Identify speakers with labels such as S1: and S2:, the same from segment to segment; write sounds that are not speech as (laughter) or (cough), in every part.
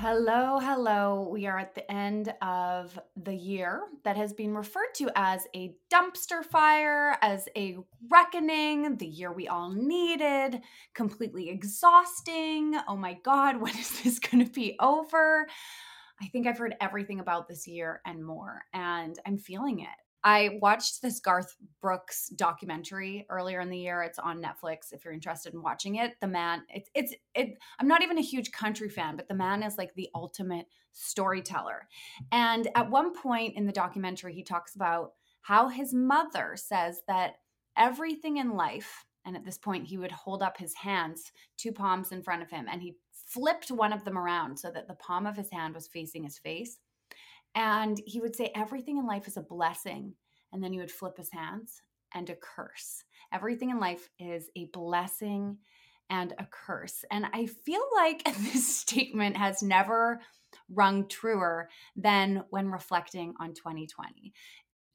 S1: Hello, hello. We are at the end of the year that has been referred to as a dumpster fire, as a reckoning, the year we all needed, completely exhausting. Oh my God, (laughs) when is this going to be over? I think I've heard everything about this year and more, and I'm feeling it. I watched this Garth Brooks documentary earlier in the year. It's on Netflix if you're interested in watching it. The man, it's it's it I'm not even a huge country fan, but the man is like the ultimate storyteller. And at one point in the documentary he talks about how his mother says that everything in life and at this point he would hold up his hands, two palms in front of him and he flipped one of them around so that the palm of his hand was facing his face and he would say, Everything in life is a blessing. And then he would flip his hands and a curse. Everything in life is a blessing and a curse. And I feel like (laughs) this statement has never rung truer than when reflecting on 2020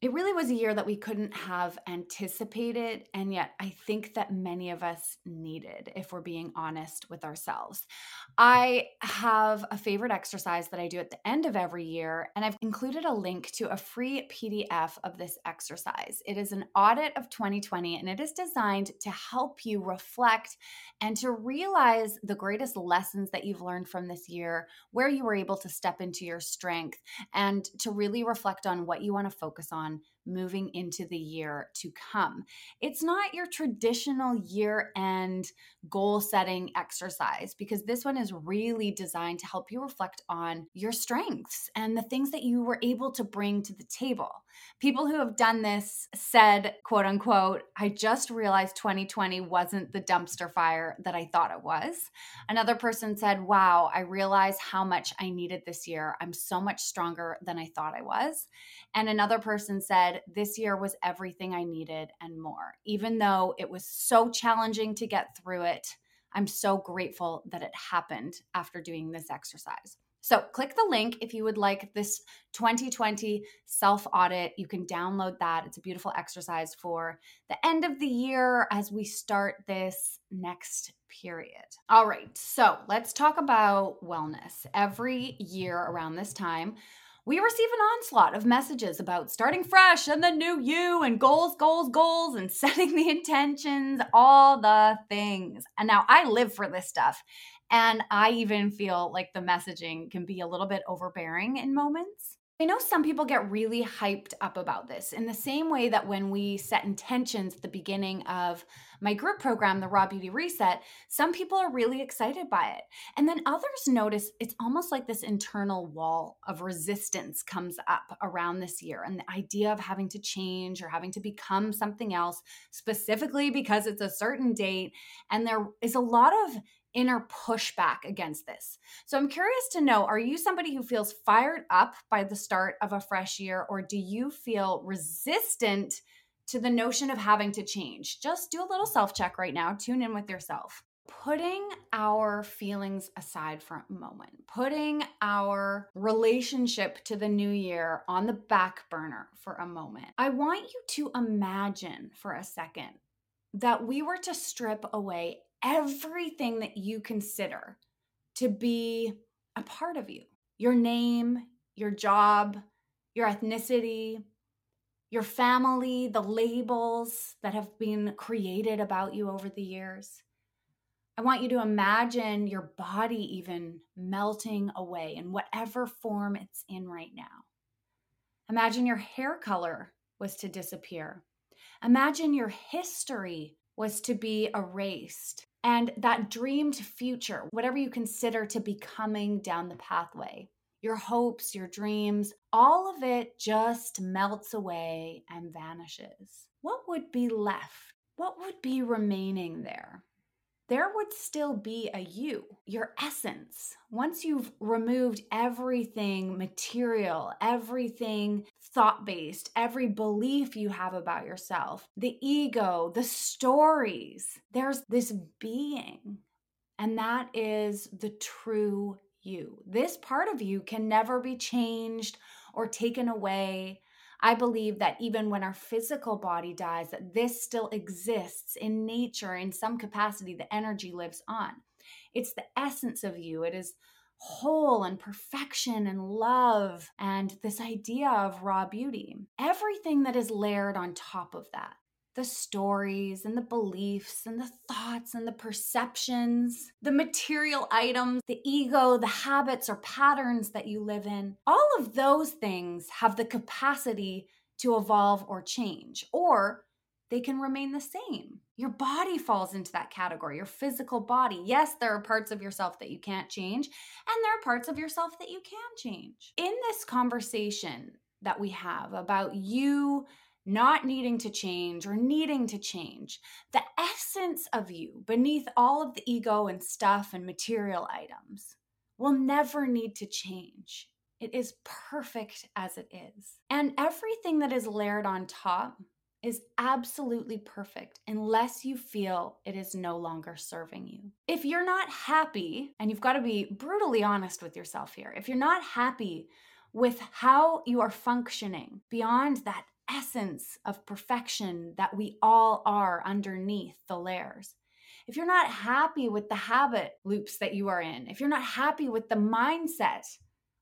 S1: it really was a year that we couldn't have anticipated. And yet, I think that many of us needed, if we're being honest with ourselves. I have a favorite exercise that I do at the end of every year, and I've included a link to a free PDF of this exercise. It is an audit of 2020, and it is designed to help you reflect and to realize the greatest lessons that you've learned from this year, where you were able to step into your strength, and to really reflect on what you want to focus on on moving into the year to come. It's not your traditional year end goal setting exercise because this one is really designed to help you reflect on your strengths and the things that you were able to bring to the table. People who have done this said, quote unquote, I just realized 2020 wasn't the dumpster fire that I thought it was. Another person said, Wow, I realize how much I needed this year. I'm so much stronger than I thought I was. And another person said, This year was everything I needed and more. Even though it was so challenging to get through it, I'm so grateful that it happened after doing this exercise. So, click the link if you would like this 2020 self audit. You can download that. It's a beautiful exercise for the end of the year as we start this next period. All right, so let's talk about wellness. Every year around this time, we receive an onslaught of messages about starting fresh and the new you and goals, goals, goals, and (laughs) setting the intentions, all the things. And now I live for this stuff. And I even feel like the messaging can be a little bit overbearing in moments. I know some people get really hyped up about this in the same way that when we set intentions at the beginning of my group program, the Raw Beauty Reset, some people are really excited by it. And then others notice it's almost like this internal wall of resistance comes up around this year. And the idea of having to change or having to become something else, specifically because it's a certain date. And there is a lot of inner pushback against this. So I'm curious to know are you somebody who feels fired up by the start of a fresh year, or do you feel resistant to the notion of having to change? Just do a little self check right now, tune in with yourself. Putting our feelings aside for a moment, putting our relationship to the new year on the back burner for a moment, I want you to imagine for a second that we were to strip away everything that you consider to be a part of you your name, your job, your ethnicity, your family, the labels that have been created about you over the years. I want you to imagine your body even melting away in whatever form it's in right now. Imagine your hair color was to disappear. Imagine your history was to be erased and that dreamed future, whatever you consider to be coming down the pathway, your hopes, your dreams, all of it just melts away and vanishes. What would be left? What would be remaining there? there would still be a you, your essence. Once you've removed everything material, everything thought based, every belief you have about yourself, the ego, the stories, there's this being. And that is the true you. This part of you can never be changed or taken away I believe that even when our physical body dies, that this still exists in nature in some capacity, the energy lives on. It's the essence of you. It is whole and perfection and love and this idea of raw beauty. Everything that is layered on top of that the stories and the beliefs and the thoughts and the perceptions, the material items, the ego, the habits or patterns that you live in, all of those things have the capacity to evolve or change, or they can remain the same. Your body falls into that category, your physical body. Yes, there are parts of yourself that you can't change, and there are parts of yourself that you can change. In this conversation that we have about you not needing to change or needing to change. The essence of you, beneath all of the ego and stuff and material items, will never need to change. It is perfect as it is. And everything that is layered on top is absolutely perfect unless you feel it is no longer serving you. If you're not happy, and you've got to be brutally honest with yourself here, if you're not happy with how you are functioning beyond that essence of perfection that we all are underneath the layers. If you're not happy with the habit loops that you are in, if you're not happy with the mindset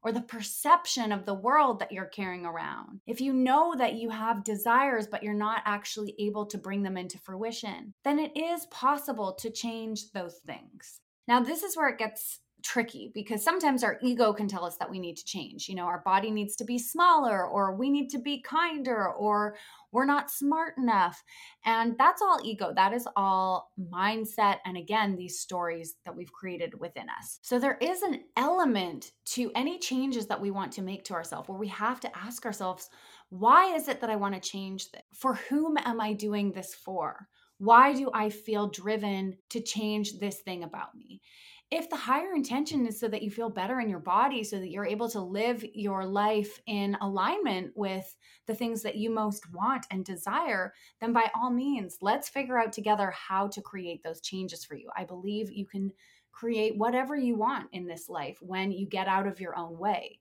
S1: or the perception of the world that you're carrying around, if you know that you have desires but you're not actually able to bring them into fruition, then it is possible to change those things. Now, this is where it gets tricky because sometimes our ego can tell us that we need to change. You know, our body needs to be smaller, or we need to be kinder, or we're not smart enough. And that's all ego. That is all mindset. And again, these stories that we've created within us. So there is an element to any changes that we want to make to ourselves where we have to ask ourselves, why is it that I want to change this? For whom am I doing this for? Why do I feel driven to change this thing about me? If the higher intention is so that you feel better in your body, so that you're able to live your life in alignment with the things that you most want and desire, then by all means, let's figure out together how to create those changes for you. I believe you can create whatever you want in this life when you get out of your own way.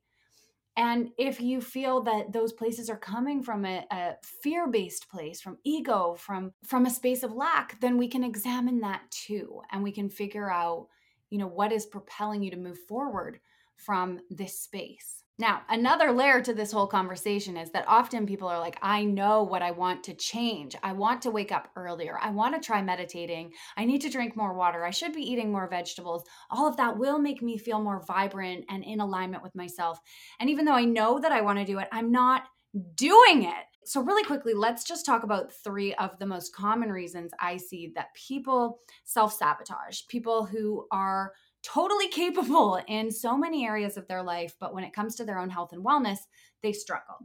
S1: And if you feel that those places are coming from a, a fear-based place, from ego, from from a space of lack, then we can examine that too, and we can figure out you know what is propelling you to move forward from this space. Now another layer to this whole conversation is that often people are like i know what i want to change. I want to wake up earlier. I want to try meditating. I need to drink more water. I should be eating more vegetables. All of that will make me feel more vibrant and in alignment with myself. And even though i know that i want to do it i'm not doing it so, really quickly, let's just talk about three of the most common reasons I see that people self sabotage, people who are totally capable (laughs) in so many areas of their life, but when it comes to their own health and wellness, they struggle.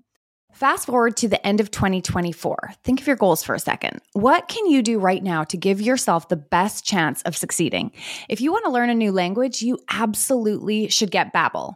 S1: Fast forward to the end of 2024. Think of your goals for a second. What can you do right now to give yourself the best chance of succeeding? If you want to learn a new language, you absolutely should get Babbel.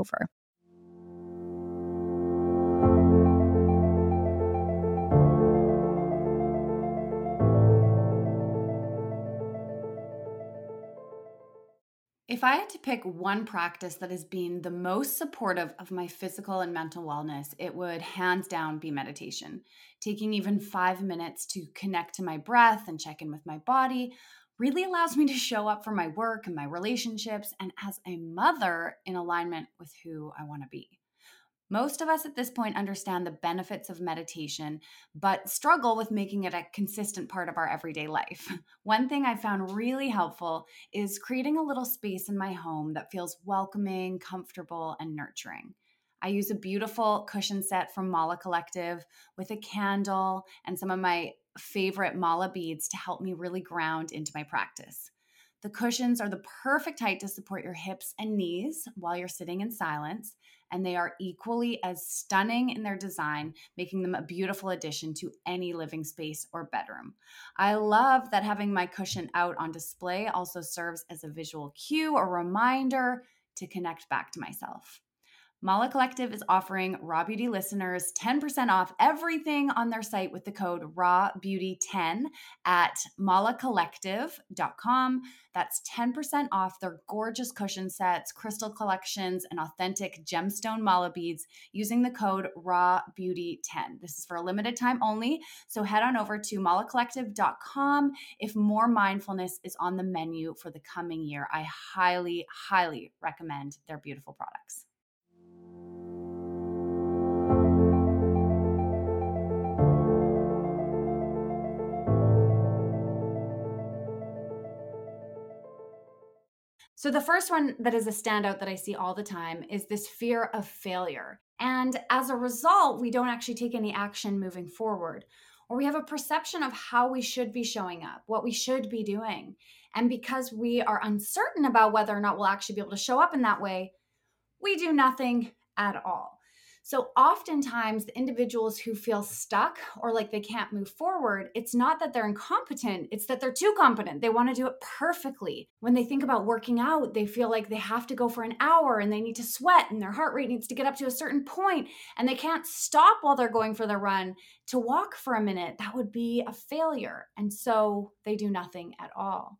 S1: over. If I had to pick one practice that has been the most supportive of my physical and mental wellness, it would hands down be meditation. Taking even five minutes to connect to my breath and check in with my body really allows me to show up for my work and my relationships and as a mother in alignment with who I want to be. Most of us at this point understand the benefits of meditation, but struggle with making it a consistent part of our everyday life. (laughs) One thing I found really helpful is creating a little space in my home that feels welcoming, comfortable, and nurturing. I use a beautiful cushion set from Mala Collective with a candle and some of my favorite mala beads to help me really ground into my practice. The cushions are the perfect height to support your hips and knees while you're sitting in silence, and they are equally as stunning in their design, making them a beautiful addition to any living space or bedroom. I love that having my cushion out on display also serves as a visual cue or reminder to connect back to myself. Mala Collective is offering Raw Beauty listeners 10% off everything on their site with the code RAWBEAUTY10 at malacollective.com. That's 10% off their gorgeous cushion sets, crystal collections, and authentic gemstone mala beads using the code RAWBEAUTY10. This is for a limited time only, so head on over to malacollective.com if more mindfulness is on the menu for the coming year. I highly, highly recommend their beautiful products. So, the first one that is a standout that I see all the time is this fear of failure. And as a result, we don't actually take any action moving forward, or we have a perception of how we should be showing up, what we should be doing. And because we are uncertain about whether or not we'll actually be able to show up in that way, we do nothing at all. So, oftentimes, the individuals who feel stuck or like they can't move forward, it's not that they're incompetent, it's that they're too competent. They want to do it perfectly. When they think about working out, they feel like they have to go for an hour and they need to sweat and their heart rate needs to get up to a certain point and they can't stop while they're going for the run to walk for a minute. That would be a failure. And so they do nothing at all.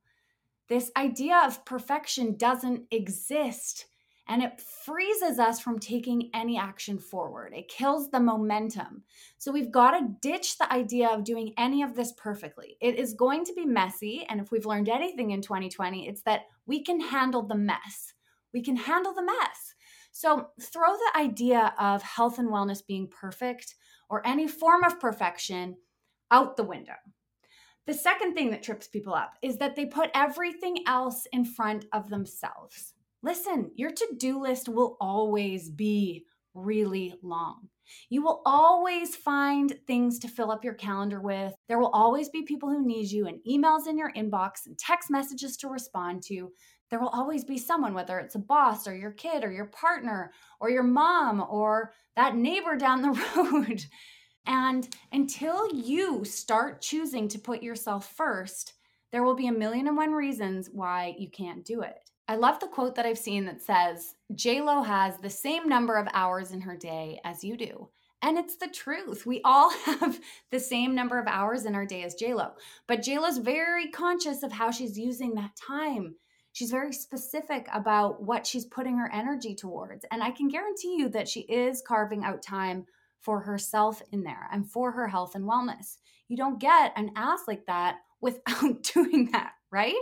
S1: This idea of perfection doesn't exist and it freezes us from taking any action forward. It kills the momentum. So we've got to ditch the idea of doing any of this perfectly. It is going to be messy. And if we've learned anything in 2020, it's that we can handle the mess. We can handle the mess. So throw the idea of health and wellness being perfect or any form of perfection out the window. The second thing that trips people up is that they put everything else in front of themselves. Listen, your to do list will always be really long. You will always find things to fill up your calendar with. There will always be people who need you, and emails in your inbox, and text messages to respond to. There will always be someone, whether it's a boss or your kid or your partner or your mom or that neighbor down the (laughs) road. And until you start choosing to put yourself first, there will be a million and one reasons why you can't do it. I love the quote that I've seen that says, JLo has the same number of hours in her day as you do. And it's the truth. We all (laughs) have the same number of hours in our day as JLo. But JLo's very conscious of how she's using that time. She's very specific about what she's putting her energy towards. And I can guarantee you that she is carving out time for herself in there and for her health and wellness. You don't get an ass like that without (laughs) doing that, right?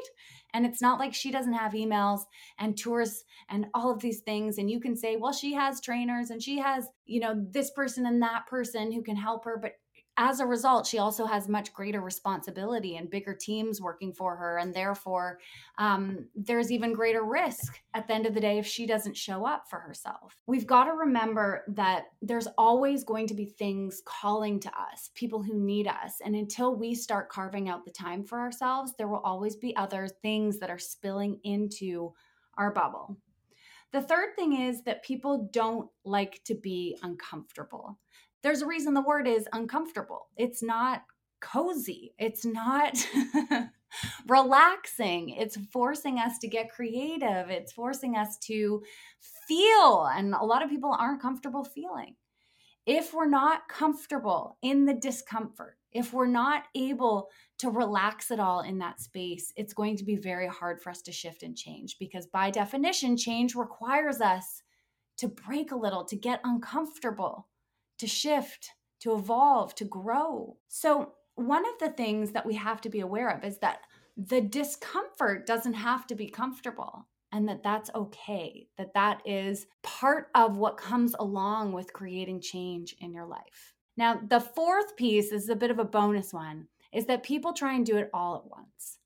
S1: And it's not like she doesn't have emails and tours and all of these things. And you can say, well, she has trainers and she has, you know, this person and that person who can help her. But as a result, she also has much greater responsibility and bigger teams working for her. And therefore, um, there's even greater risk at the end of the day if she doesn't show up for herself. We've got to remember that there's always going to be things calling to us, people who need us. And until we start carving out the time for ourselves, there will always be other things that are spilling into our bubble. The third thing is that people don't like to be uncomfortable there's a reason the word is uncomfortable. It's not cozy. It's not (laughs) relaxing. It's forcing us to get creative. It's forcing us to feel. And a lot of people aren't comfortable feeling. If we're not comfortable in the discomfort, if we're not able to relax at all in that space, it's going to be very hard for us to shift and change because, by definition, change requires us to break a little, to get uncomfortable to shift, to evolve, to grow. So, one of the things that we have to be aware of is that the discomfort doesn't have to be comfortable and that that's okay, that that is part of what comes along with creating change in your life. Now, the fourth piece is a bit of a bonus one is that people try and do it all at once.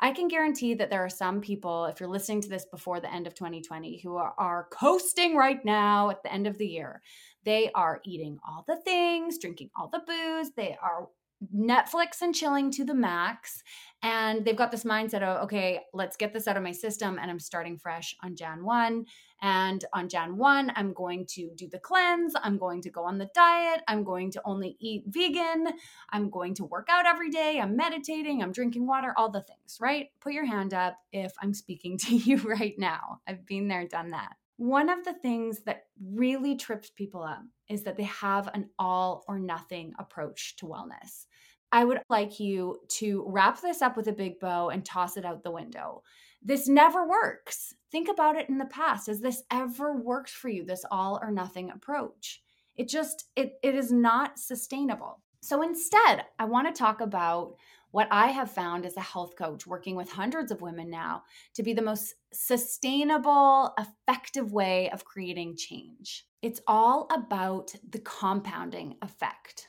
S1: I can guarantee that there are some people, if you're listening to this before the end of 2020, who are, are coasting right now at the end of the year. They are eating all the things, drinking all the booze. They are Netflix and chilling to the max. And they've got this mindset of, okay, let's get this out of my system. And I'm starting fresh on Jan 1. And on Jan 1, I'm going to do the cleanse. I'm going to go on the diet. I'm going to only eat vegan. I'm going to work out every day. I'm meditating. I'm drinking water, all the things, right? Put your hand up if I'm speaking (laughs) to you right now. I've been there, done that. One of the things that really trips people up is that they have an all or nothing approach to wellness. I would like you to wrap this up with a big bow and toss it out the window. This never works. Think about it in the past. Has this ever worked for you, this all or nothing approach? It just it it is not sustainable. So instead, I want to talk about what I have found as a health coach working with hundreds of women now to be the most sustainable, effective way of creating change. It's all about the compounding effect.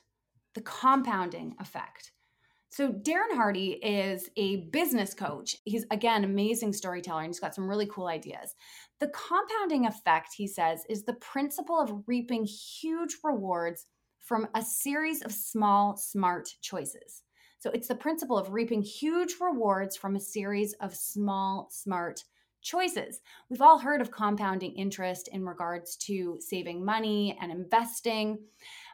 S1: The compounding effect. So, Darren Hardy is a business coach. He's, again, amazing storyteller, and he's got some really cool ideas. The compounding effect, he says, is the principle of reaping huge rewards from a series of small, smart choices. So it's the principle of reaping huge rewards from a series of small, smart choices. We've all heard of compounding interest in regards to saving money and investing,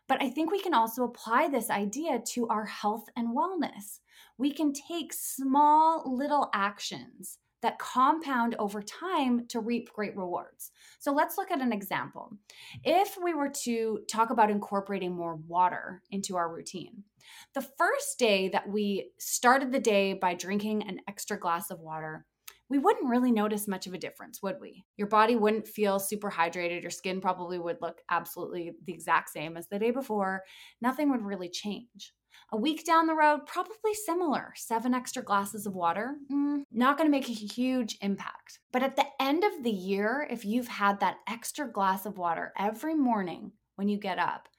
S1: but I think we can also apply this idea to our health and wellness. We can take small little actions that compound over time to reap great rewards. So let's look at an example. If we were to talk about incorporating more water into our routine, the first day that we started the day by drinking an extra glass of water, we wouldn't really notice much of a difference, would we? Your body wouldn't feel super hydrated. Your skin probably would look absolutely the exact same as the day before. Nothing would really change. A week down the road, probably similar. Seven extra glasses of water, mm, not going to make a huge impact. But at the end of the year, if you've had that extra glass of water every morning when you get up,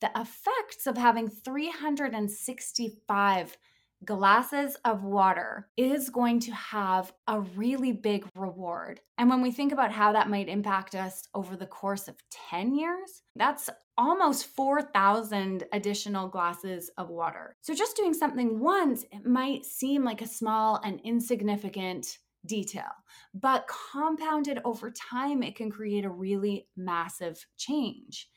S1: the effects of having 365 glasses of water is going to have a really big reward. And when we think about how that might impact us over the course of 10 years, that's almost 4,000 additional glasses of water. So just doing something once, it might seem like a small and insignificant detail, but compounded over time, it can create a really massive change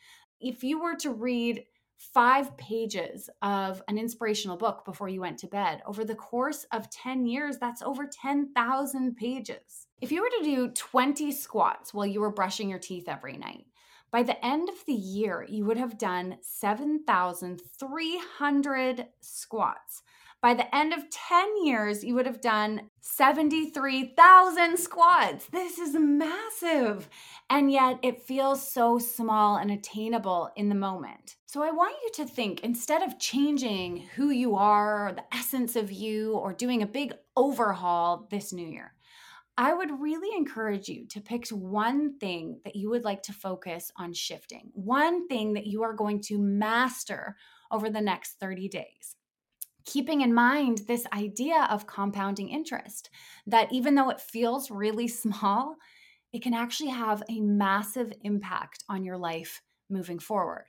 S1: if you were to read five pages of an inspirational book before you went to bed, over the course of 10 years, that's over 10,000 pages. If you were to do 20 squats while you were brushing your teeth every night, by the end of the year, you would have done 7,300 squats. By the end of 10 years, you would have done 73,000 squats. This is massive. And yet it feels so small and attainable in the moment. So I want you to think instead of changing who you are, the essence of you, or doing a big overhaul this new year, I would really encourage you to pick one thing that you would like to focus on shifting, one thing that you are going to master over the next 30 days. Keeping in mind this idea of compounding interest, that even though it feels really (laughs) small, it can actually have a massive impact on your life moving forward.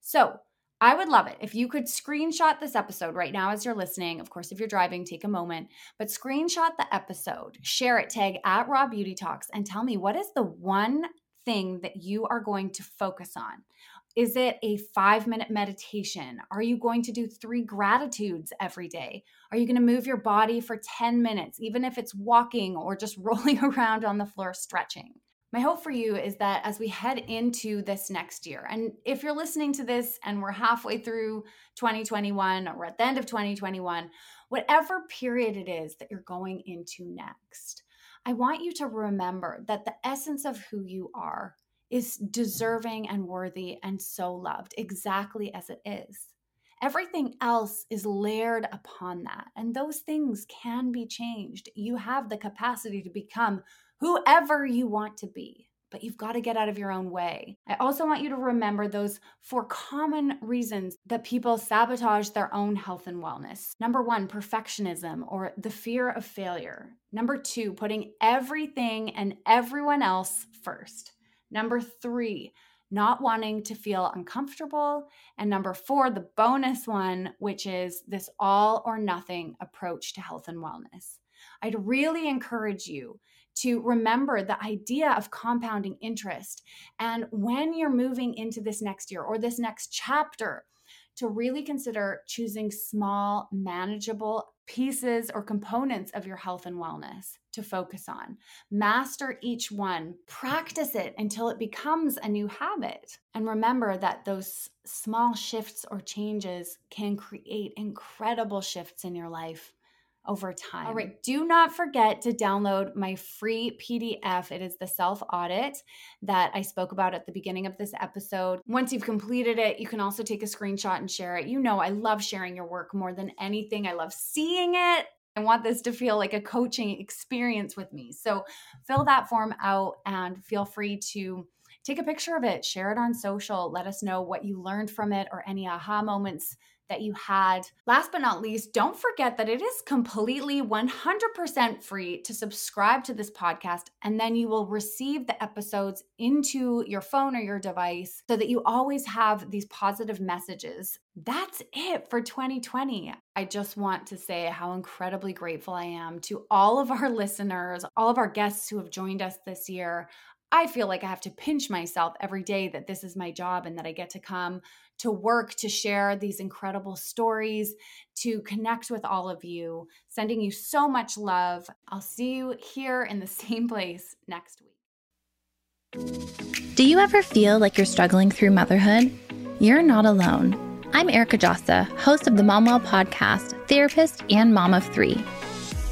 S1: So, I would love it if you could screenshot this episode right now as you're listening. Of course, if you're driving, take a moment, but screenshot the episode, share it, tag at Raw Beauty Talks, and tell me what is the one thing that you are going to focus on. Is it a five minute meditation? Are you going to do three gratitudes every day? Are you going to move your body for 10 minutes, even if it's walking or just (laughs) rolling around on the floor stretching? my hope for you is that as we head into this next year, and if you're listening to this and we're halfway through 2021 or at the end of 2021, whatever period it is that you're going into next, I want you to remember that the essence of who you are is deserving and worthy and so loved exactly as it is. Everything else is layered upon that, and those things can be changed. You have the capacity to become whoever you want to be, but you've got to get out of your own way. I also want you to remember those four common reasons that people sabotage their own health and wellness. Number one, perfectionism or the fear of failure. Number two, putting everything and everyone else first. Number three, not wanting to feel uncomfortable. And number four, the bonus one, which is this all or nothing approach to health and wellness. I'd really encourage you to remember the idea of compounding interest. And when you're moving into this next year or this next chapter, to really consider choosing small, manageable pieces or components of your health and wellness to focus on. Master each one, practice it until it becomes a new habit. And remember that those small shifts or changes can create incredible shifts in your life over time. All right, do not forget to download my free PDF. It is the self audit that I spoke about at the beginning of this episode. Once you've completed it, you can also take a screenshot and share it. You know, I love sharing your work more than anything, I love seeing it. I want this to feel like a coaching experience with me. So fill that form out and feel free to take a picture of it, share it on social, let us know what you learned from it or any aha moments that you had. Last but not least, don't forget that it is completely 100% free to subscribe to this podcast, and then you will receive the episodes into your phone or your device so that you always have these positive messages. That's it for 2020. I just want to say how incredibly grateful I am to all of our listeners, all of our guests who have joined us this year. I feel like I have to pinch myself every day that this is my job and that I get to come to work to share these incredible stories, to connect with all of you. Sending you so much love. I'll see you here in the (laughs) same place next
S2: week. Do you ever feel like you're struggling through motherhood? You're not alone. I'm Erica Djossa, host of the Momwell podcast, therapist, and mom of three.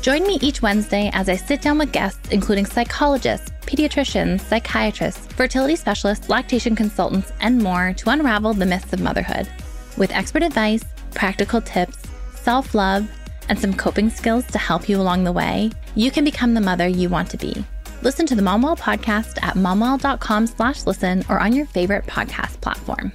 S2: Join me each Wednesday as I sit down with guests, including psychologists, pediatricians, psychiatrists, fertility specialists, lactation consultants, and more to unravel the myths of motherhood. With expert advice, practical tips, self love, and some coping skills to help you along the way, you can become the mother you want to be. Listen to the Momwell podcast at momwell.com slash listen or on your favorite podcast platform.